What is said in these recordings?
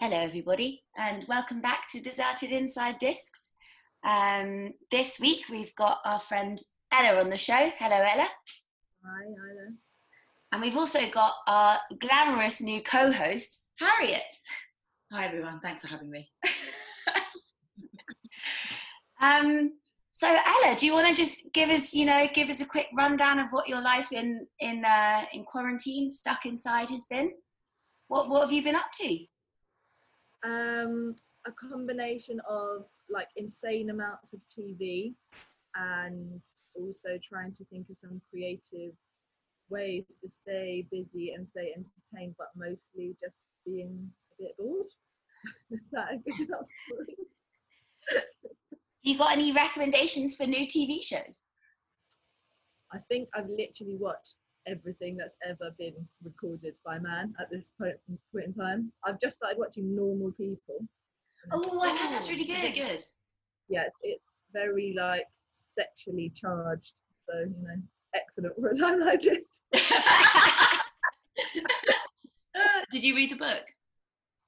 Hello, everybody, and welcome back to Deserted Inside Discs. Um, this week we've got our friend Ella on the show. Hello, Ella. Hi, hi there. And we've also got our glamorous new co host, Harriet. Hi everyone, thanks for having me. Um, so, Ella, do you want to just give us, you know, give us a quick rundown of what your life in in uh, in quarantine, stuck inside, has been? What what have you been up to? Um, a combination of like insane amounts of TV and also trying to think of some creative ways to stay busy and stay entertained, but mostly just being a bit bored. Is that a good enough story? You got any recommendations for new TV shows? I think I've literally watched everything that's ever been recorded by man at this point, point in time. I've just started watching Normal People. Oh, I've heard that's really Is it good. good? Yes, it's very like sexually charged. So, you know, excellent for a time like this. Did you read the book?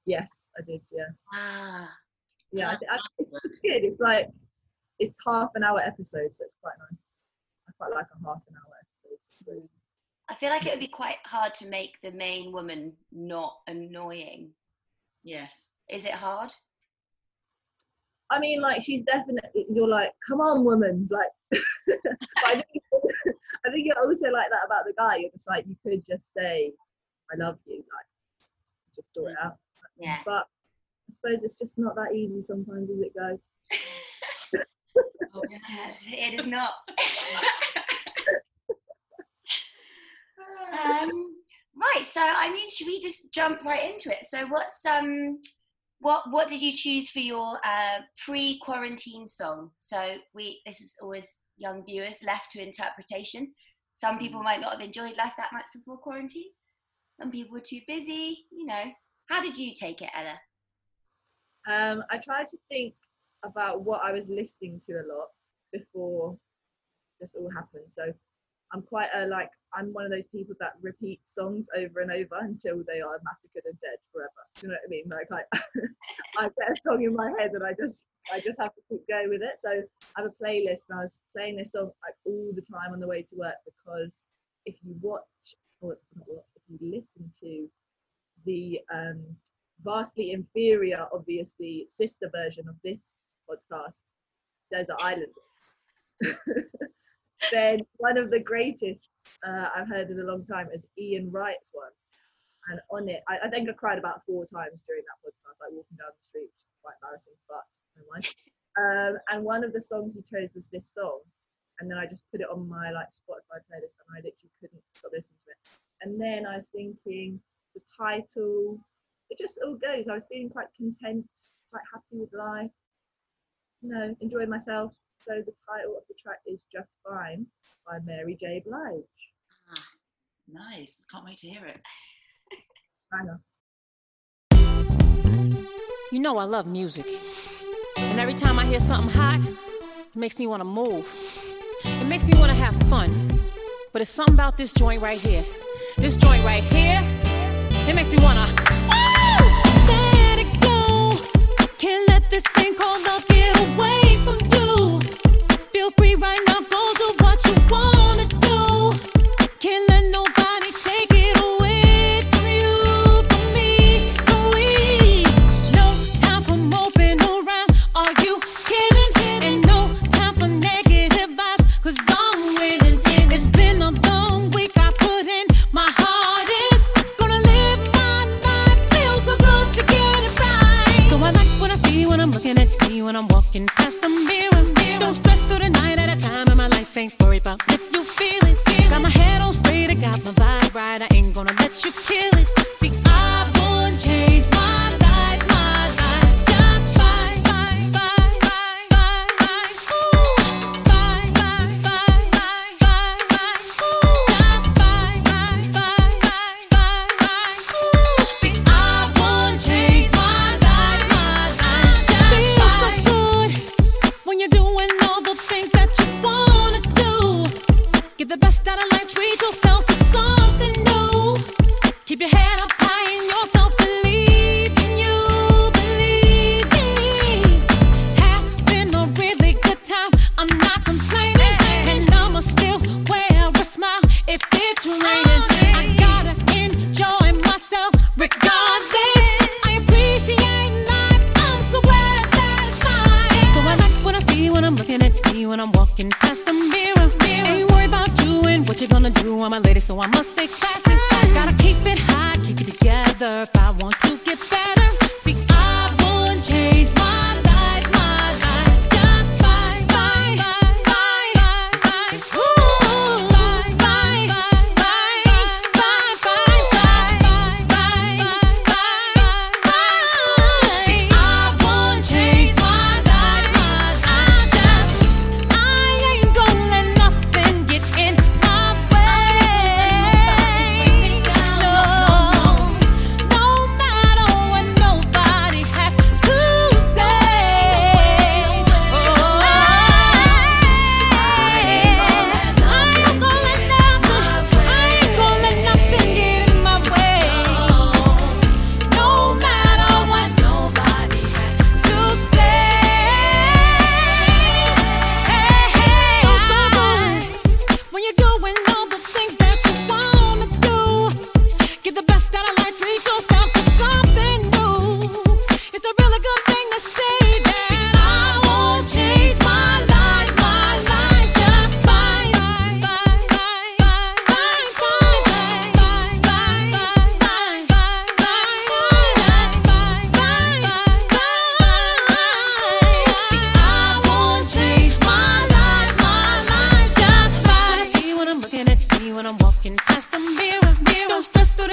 Yes, I did. Yeah, Ah, yeah. I, I, it's, it's good. It's like it's half an hour episode, so it's quite nice. I quite like a half an hour episode. So, I feel like it would be quite hard to make the main woman not annoying. Yes. Is it hard? I mean, like she's definitely. You're like, come on, woman. Like, I think, I think you're also like that about the guy. You're just like, you could just say, "I love you," like, just sort it out. Yeah. But I suppose it's just not that easy sometimes, is it, guys? Oh, Yes, it is not. um, right. So, I mean, should we just jump right into it? So, what's um, what what did you choose for your uh, pre-quarantine song? So, we this is always young viewers left to interpretation. Some people might not have enjoyed life that much before quarantine. Some people were too busy. You know, how did you take it, Ella? Um, I tried to think about what I was listening to a lot before this all happened. So I'm quite a like I'm one of those people that repeat songs over and over until they are massacred and dead forever. Do you know what I mean? Like I, I get a song in my head and I just I just have to keep going with it. So I have a playlist and I was playing this song like all the time on the way to work because if you watch or watch, if you listen to the um, vastly inferior, obviously, sister version of this podcast, Desert Island. then one of the greatest uh, I've heard in a long time is Ian Wright's one. And on it, I, I think I cried about four times during that podcast, like walking down the street, which is quite embarrassing, but never mind. Um, and one of the songs he chose was this song. And then I just put it on my like Spotify playlist and I literally couldn't stop listening to it. And then I was thinking the title, it just all goes. I was feeling quite content, quite happy with life, you know, enjoying myself. So the title of the track is Just Fine by Mary J. Blige. Ah, nice. Can't wait to hear it. Banger. You know I love music. And every time I hear something hot, it makes me want to move. It makes me want to have fun. But it's something about this joint right here. This joint right here, it makes me want to.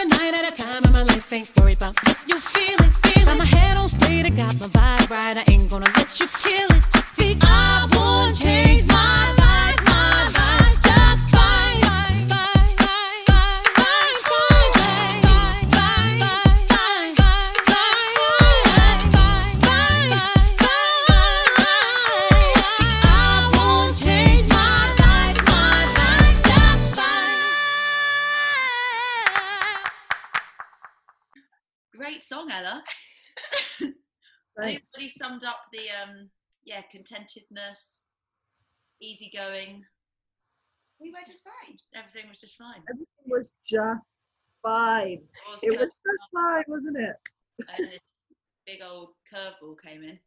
The night at a time, and my life ain't worried about if you feel it, feel it. My head on straight, I got my vibe right. I ain't gonna let you kill it. See, I won't change up the um, yeah, contentedness, easygoing. We were just fine. Everything was just fine. Everything was just fine. Of It was just fine, wasn't it? and this big old curveball came in.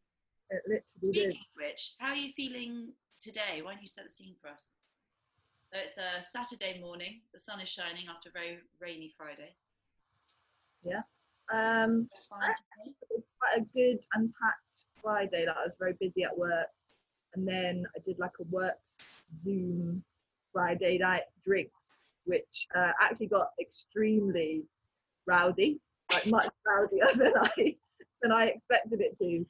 It literally did. Speaking of which, how are you feeling today? Why don't you set the scene for us? So it's a Saturday morning. The sun is shining after a very rainy Friday. Um, That's fine today. it was quite a good and packed Friday. Like I was very busy at work, and then I did like a works Zoom Friday night drinks, which uh, actually got extremely rowdy, like much rowdier than I than I expected it to.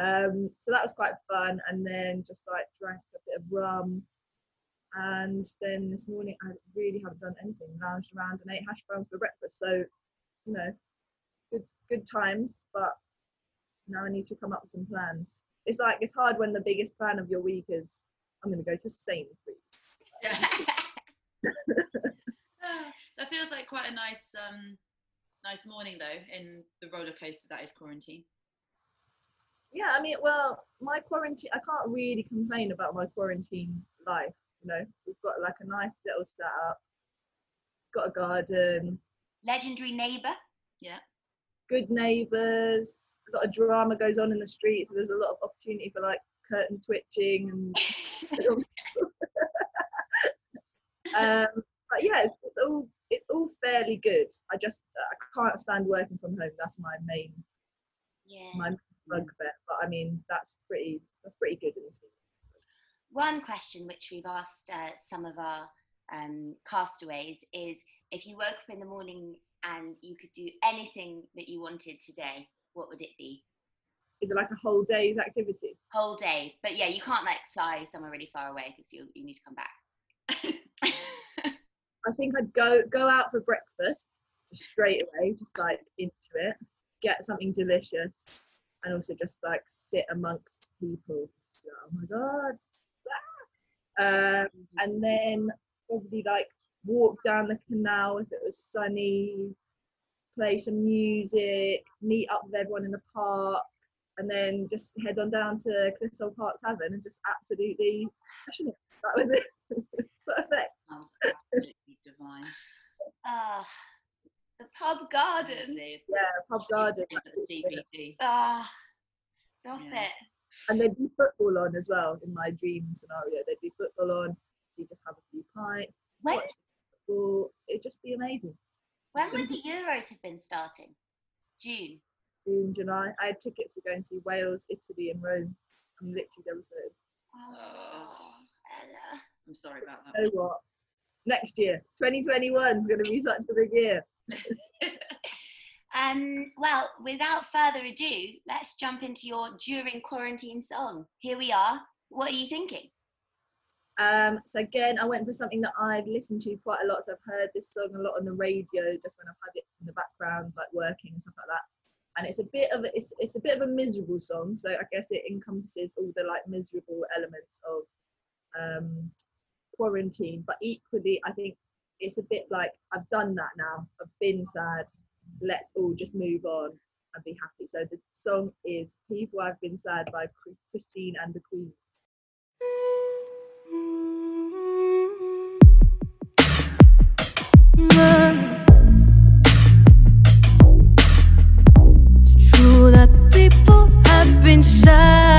Um, so that was quite fun, and then just like drank a bit of rum. And then this morning, I really haven't done anything. Lounged around and ate hash browns for breakfast. So, you know, good good times. But now I need to come up with some plans. It's like it's hard when the biggest plan of your week is I'm going to go to Sainsbury's. that feels like quite a nice, um, nice morning though in the roller coaster that is quarantine. Yeah, I mean, well, my quarantine. I can't really complain about my quarantine life. You know, we've got like a nice little setup. Got a garden, Legendary neighbour. Good neighbours. A lot of drama goes on in the street, so there's a lot of opportunity for like curtain twitching and. um, but yeah, it's, it's all it's all fairly good. I just I can't stand working from home. That's my main Yeah. my bugbear. But I mean, that's pretty that's pretty good in this. One question which we've asked uh, some of our um, castaways is if you woke up in the morning and you could do anything that you wanted today, what would it be? Is it like a whole day's activity? Whole day. But yeah, you can't like fly somewhere really far away because you, you need to come back. I think I'd go go out for breakfast just straight away, just like into it, get something delicious, and also just like sit amongst people. So, oh my god! Ah! Um, and then probably like walk down the canal if it was sunny, play some music, meet up with everyone in the park, and then just head on down to Clissold Park Tavern and just absolutely passion. That was it. Perfect. Sounds absolutely divine. Ah, the pub garden. Honestly, Yeah, pub garden. at the CBD. Ah, stop Yeah. it. And there'd be football on as well in my dream scenario. There'd be football on. You just have a few pints. When watch will it just be amazing. When would the Euros have been starting? June. June, July. I had tickets to go and see Wales, Italy, and Rome. I'm literally devastated. Oh, Ella. I'm sorry about that. Know what? Next year, 2021 is going to be such a big year. Um, well, without further ado, let's jump into your during quarantine song. Here we are. What are you thinking? Um, so again, I went for something that I've listened to quite a lot. So I've heard this song a lot on the radio, just when I've had it in the background, like working and stuff like that. And it's a bit of a, it's it's a bit of a miserable song. So I guess it encompasses all the like miserable elements of um, quarantine. But equally, I think it's a bit like I've done that now. I've been sad. Let's all just move on and be happy. So the song is "People I've Been Sad" by Christine and the Queen. It's true that people have been sad.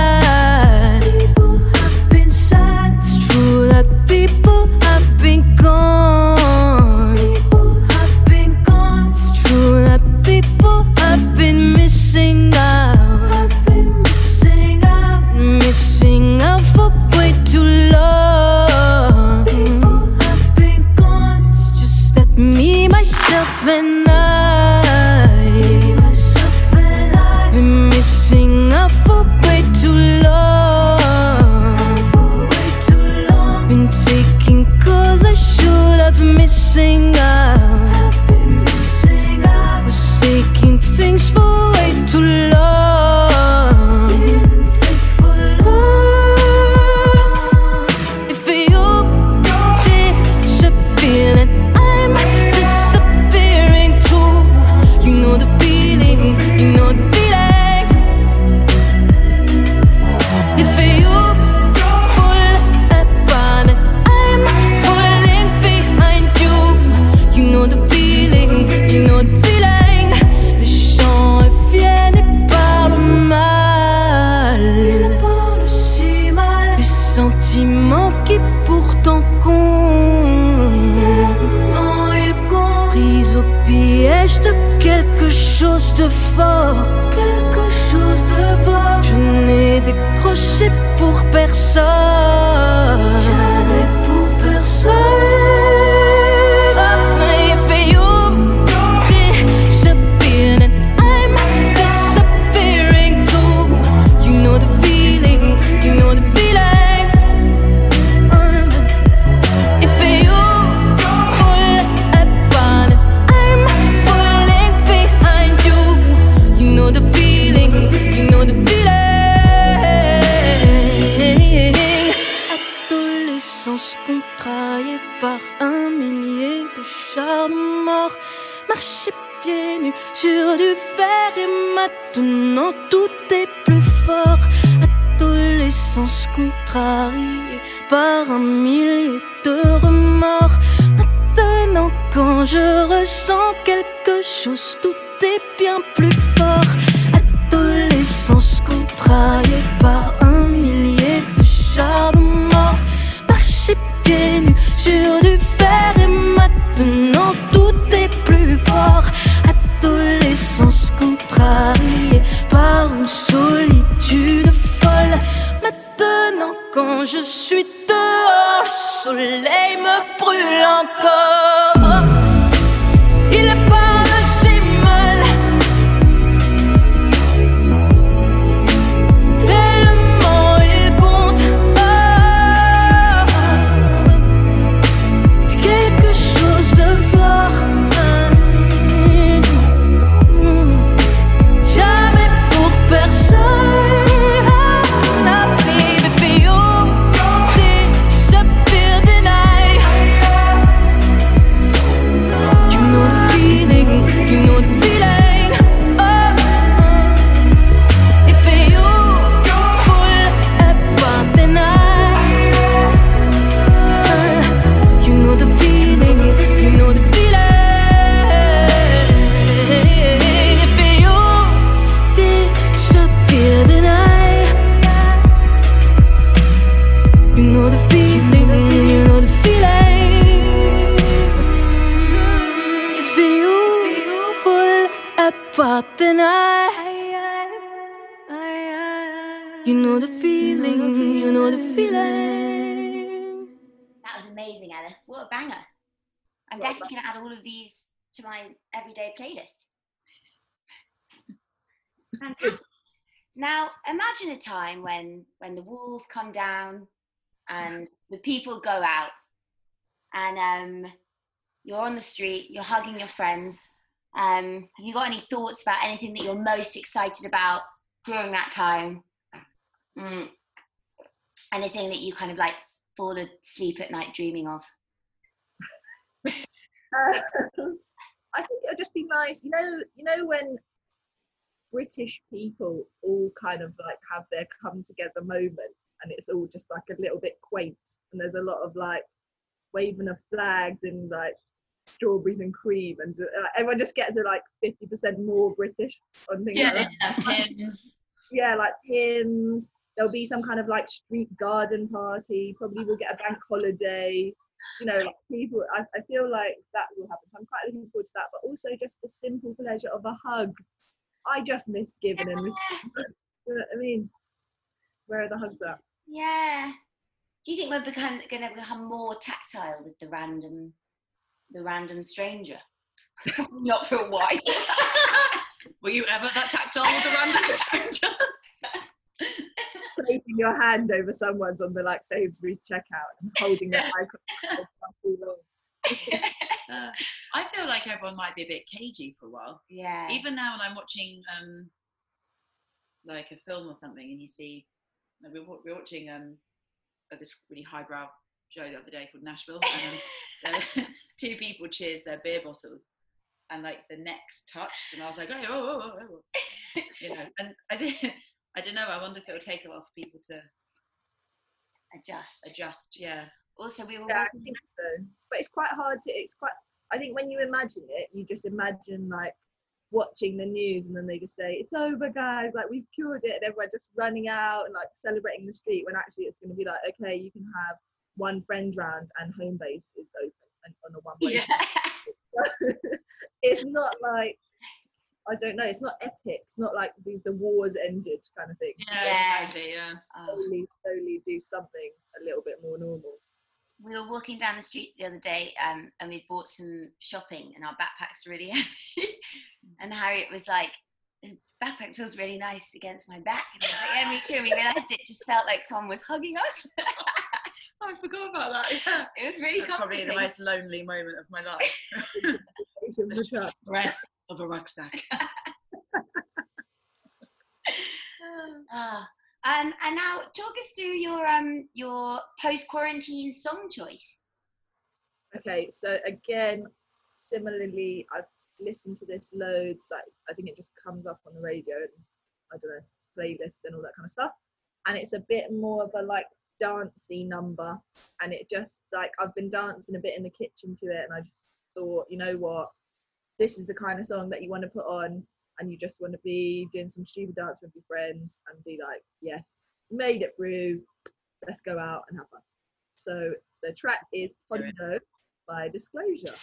Maintenant tout est plus fort. Adolescence contrariée par un millier de remords. Maintenant, quand je ressens quelque chose, tout est bien plus fort. Adolescence contrariée par un millier de chars de mort. Marcher pieds nus sur du fer et maintenant tout est plus fort. Adolescence contrariée par une solitude folle. Maintenant, quand je suis dehors, le soleil me brûle encore. up the night. You know the feeling, you know the feeling. That was amazing, Ella. What a banger. I'm what definitely going to add all of these to my everyday playlist. Fantastic. Now, imagine a time when when the walls come down and the people go out, and um, you're on the street, you're hugging your friends, um, have you got any thoughts about anything that you're most excited about during that time? Mm. Anything that you kind of like fall asleep at night dreaming of? Um, I think it'll just be nice, you know. You know when British people all kind of like have their come together moment, and it's all just like a little bit quaint, and there's a lot of like waving of flags and like strawberries and cream, and uh, everyone just gets to like fifty percent more British on things like Yeah, that. hymns. yeah, like hymns. There'll be some kind of like street garden party. Probably we'll get a bank holiday. You know, like people. I, I feel like that will happen. So I'm quite looking forward to that. But also just the simple pleasure of a hug. I just miss giving and receiving. You know what I mean? Where are the hugs at? Yeah. Do you think we're become, going to become more tactile with the random, the random stranger? Not for a while. Were you ever that tactile with a random stranger? Placing your hand over someone's on the like Sainsbury's checkout and holding their eye for too long. Uh, I feel like everyone might be a bit cagey for a while. yeah. Even now, when I'm watching um, like a film or something, and you see, we we're, we're watching um, this really highbrow show the other day called Nashville, and um, two people cheers their beer bottles, and like the necks touched, and I was like, oh, oh, oh, oh, oh. you know, and I think I don't know. I wonder if it will take a while for people to Adjust. adjust. Yeah, Also, we were Yeah, I think so. But it's quite hard to. It's quite. I think when you imagine it, you just imagine like watching the news, and then they just say it's over, guys. Like we've cured it, and everyone just running out and like celebrating the street. When actually it's going to be like, okay, you can have one friend round, and Homebase is open and on a one way. yeah. it's not like. I don't know. It's not epic. It's not like the, the war's ended kind of thing. yeah, Yeah. exactly. Yeah. Slowly, slowly do something a little bit more normal. we were walking down the street the other day um, and we bought some shopping and our backpacks were really heavy. and Harriet was like, this backpack feels really nice against my back. And I was like, yeah, me too. And we realised it just felt like someone was hugging us. Oh, I forgot about that. Yeah. it was really That's probably the most lonely moment of my life. Rest of a rucksack. Ah. Um, and now talk us through your um your post quarantine song choice. Okay, so again, similarly, I've listened to this loads. Like, I think it just comes up on the radio and I don't know, playlist and all that kind of stuff. And it's a bit more of a like dancey number. And it just like I've been dancing a bit in the kitchen to it, and I just thought, you know what, this is the kind of song that you want to put on, and you just want to be doing some stupid dance with your friends and be like, yes, made it through. Let's go out and have fun. So the track is Tondo by Disclosure.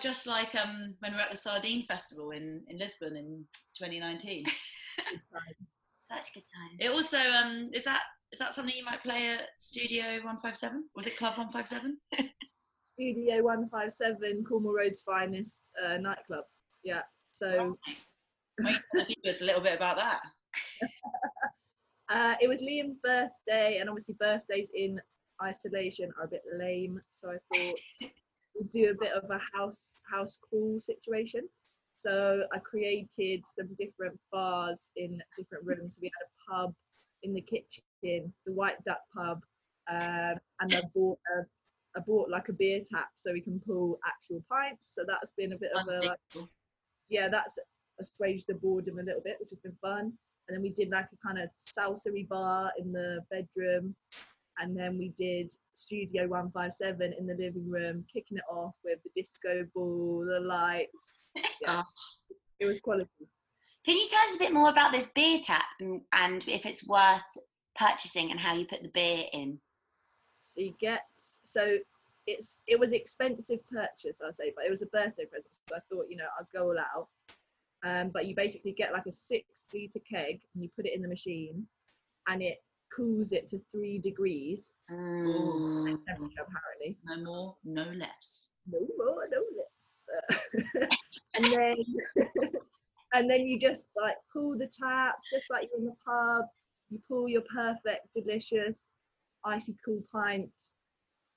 Felt just like um, when we were at the Sardine Festival in, in Lisbon in 2019. Such good time. It also um, is that is that something you might play at Studio 157? Was it Club 157? Studio 157, Cornwall Road's finest uh, nightclub. Yeah. So Wait, tell us a little bit about that. uh, it was Liam's birthday, and obviously birthdays in isolation are a bit lame. So I thought do a bit of a house house crawl situation. So I created some different bars in different rooms. We had a pub in the kitchen, the White Duck pub, um, and I bought a, I bought like a beer tap so we can pull actual pints. So that's been a bit of a like, yeah, that's assuaged the boredom a little bit, which has been fun. And then we did like a kind of salsa bar in the bedroom. And then we did Studio 157 in the living room, kicking it off with the disco ball, the lights. Yeah, it was quality. Can you tell us a bit more about this beer tap and, and if it's worth purchasing and how you put the beer in? So you get so it's it was expensive purchase, I say, but it was a birthday present. So I thought, you know, I'd go all out. Um, but you basically get like a six liter keg and you put it in the machine and it cools it to three degrees Mm. temperature apparently. No more, no less. No more, no less. And then and then you just like pull the tap, just like you're in the pub. You pull your perfect, delicious, icy cool pint.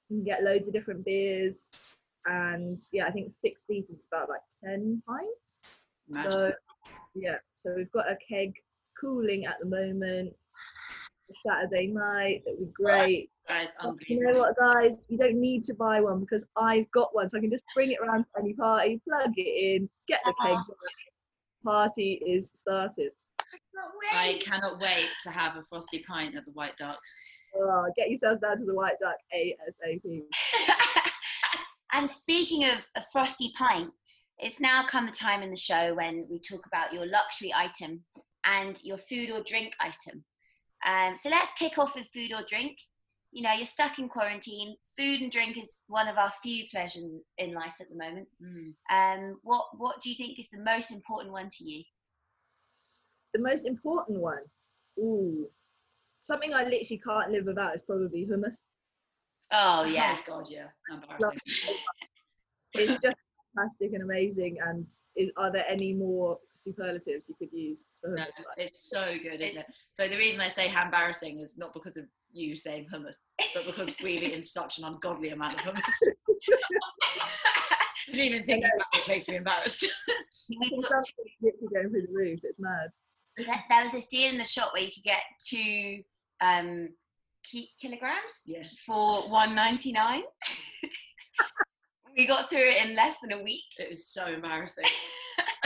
You can get loads of different beers. And yeah, I think six litres is about like 10 pints. Imagine. So yeah, so we've got a keg cooling at the moment. A Saturday night, it'll be great. Guys, But You know what, guys? You don't need to buy one because I've got one, so I can just bring it around to any party, plug it in, get the Aw. kegs. on. Party is started. I cannot wait to have a frosty pint at the White Duck. Oh, get yourselves down to the White Duck ASAP. and speaking of a frosty pint, it's now come the time in the show when we talk about your luxury item and your food or drink item. Um, so let's kick off with food or drink. You know, you're stuck in quarantine. Food and drink is one of our few pleasures in life at the moment. Mm. Um, what What do you think is the most important one to you? The most important one, ooh, something I literally can't live without is probably hummus. Oh yeah, Oh God, yeah. Embarrassing. It's just fantastic and amazing. And is, are there any more superlatives you could use for No, hummus? Like, it's so good, isn't It's- it? So the reason I say how embarrassing is not because of you saying hummus, but because we've eaten such an ungodly amount of hummus. I Didn't even think about it makes me embarrassed. We- consumption is literally going through the roof. It's mad. there there was this deal in the shop where you could get two um, ki- kilograms yes. for one ninety nine. we got through it in less than a week. It was so embarrassing.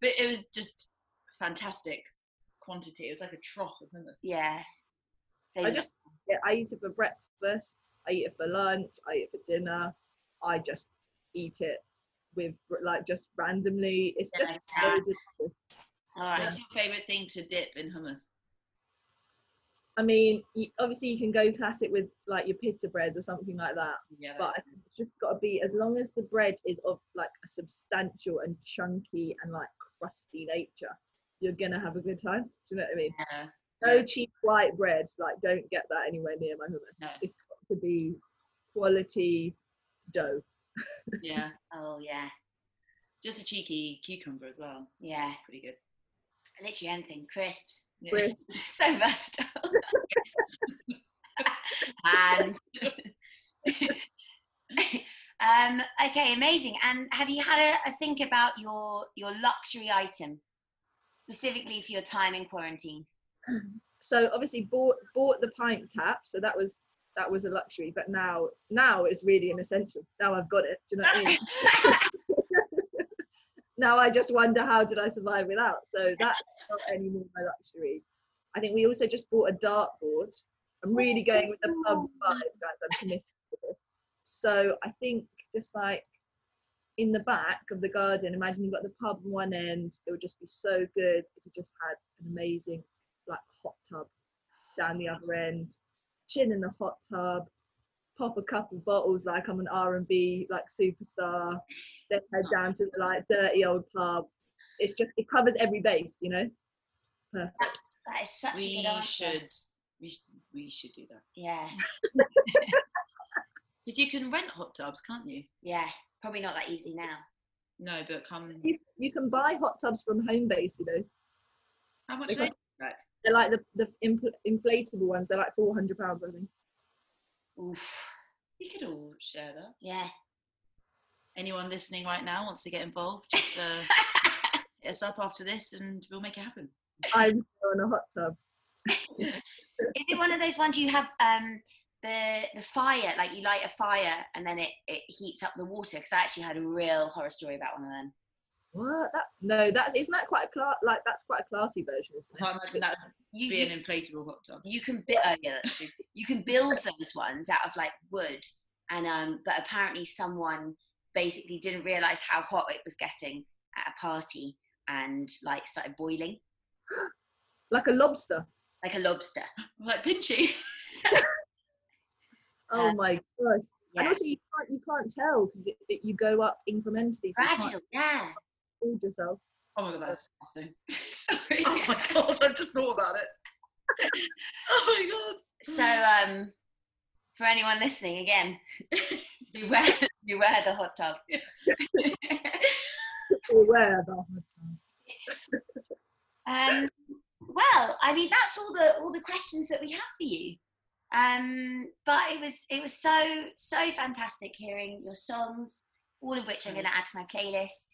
but it was just fantastic quantity. It was like a trough of hummus. Yeah. So I just, yeah, I eat it for breakfast. I eat it for lunch. I eat it for dinner. I just eat it with like just randomly. It's Yeah, just so delicious. all right. What's your favourite thing to dip in hummus? I mean, obviously you can go classic with like your pita bread or something like that. Yeah, But I that's think it's just got to be as long as the bread is of like a substantial and chunky and like crusty nature, you're gonna have a good time. Do you know what I mean? yeah. No cheap white bread. Like, don't get that anywhere near my hummus. No. It's got to be quality dough. yeah. Oh yeah, Just a cheeky cucumber as well. yeah. Pretty good. Literally anything. Crisps. Yeah. Crisp. So versatile. and um, okay, amazing. And have you had a, a think about your your luxury item specifically for your time in quarantine? so obviously bought bought the pint tap so that was that was a luxury but now now it's really an essential now i've got it do you know what i mean now i just wonder how did i survive without? So that's not anymore my luxury. I think we also just bought a dartboard. I'm really going with the pub vibe guys. I'm committed to this. So i think just like in the back of the garden imagine you've got the pub on one end. It would just be so good if you just had an amazing like hot tub down the other end, chin in the hot tub, pop a couple bottles like I'm an R&B like superstar, then head down to the like dirty old pub. It's just it covers every base, you know. Perfect. That is such a we good answer. should we, sh- we should do that. Yeah, But you can rent hot tubs, can't you? yeah. Probably not that easy now. No, but come. You, you can buy hot tubs from Homebase, you know. How much? Are Because- they? Right. They're like the the infl- inflatable ones. They're like four hundred pounds, I think. Oof. We could all share that. Yeah. Anyone listening right now wants to get involved? Just uh, hit us up after this, and we'll make it happen. I'm on a hot tub. Is it one of those ones you have um the the fire like you light a fire and then it, it heats up the water? Because I actually had a real horror story about one of them. What? That no, that's isn't that quite a cla- like that's quite a classy version, isn't I can't imagine that would You be you, an inflatable hot tub. you can build oh, yeah, you can build those ones out of like wood and um but apparently someone basically didn't realize how hot it was getting at a party and like started boiling Like a lobster. like a lobster. Like Pinchy. Oh Uh, my gosh! And also you can't you can't tell because it, it, you go up incrementally, so Gradual, yeah. Hold yourself. Oh my god, that's disgusting. Sorry. Oh my god, I've just thought about it. Oh my god. So, um, for anyone listening, again, beware, beware the hot tub. Beware the hot tub. um, well, I mean, that's all the all the questions that we have for you. Um, but it was it was so so fantastic hearing your songs, all of which I'm going to add to my playlist.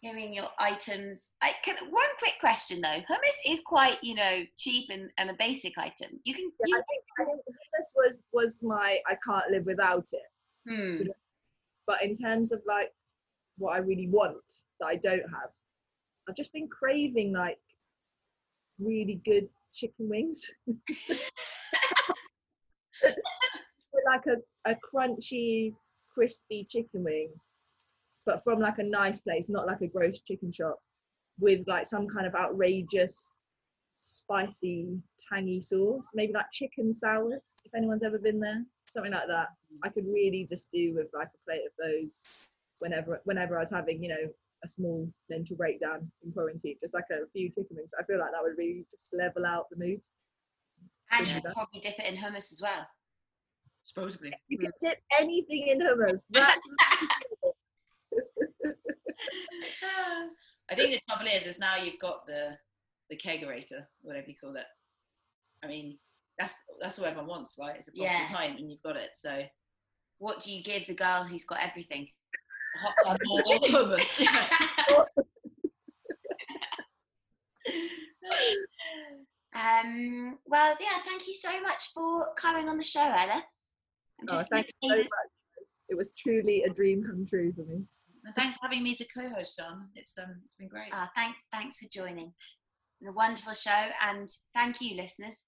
Hearing your items. I can one quick question though. Hummus is quite you know cheap and, and a basic item. You can Yeah, you, I think I think this was was my I can't live without it. hmm, But in terms of like what I really want that I don't have, I've just been craving like really good chicken wings. Like a, a crunchy, crispy chicken wing, but from like a nice place, not like a gross chicken shop, with like some kind of outrageous, spicy, tangy sauce. Maybe like Chick 'n' Sours, if anyone's ever been there, something like that. Mm. I could really just do with like a plate of those whenever whenever I was having, you know, a small mental breakdown in quarantine, just like a few chicken wings. I feel like that would really just level out the mood. and you could probably dip it in hummus as well. Supposedly. You hmm. can dip anything in hummus. That's I think the trouble is, is now you've got the the kegerator, whatever you call it. I mean, that's that's what everyone wants, right? It's a positive Yeah. time, and you've got it. So What do you give the girl who's got everything? Hot tub Or or hummus. um, well, yeah, thank you so much for coming on the show, Ella. I'm Oh, just thank you so much. It was truly a dream come true for me. And thanks for having me as a co-host, Sean. It's um, it's been great. Ah, thanks, thanks for joining. A wonderful show, and thank you, listeners.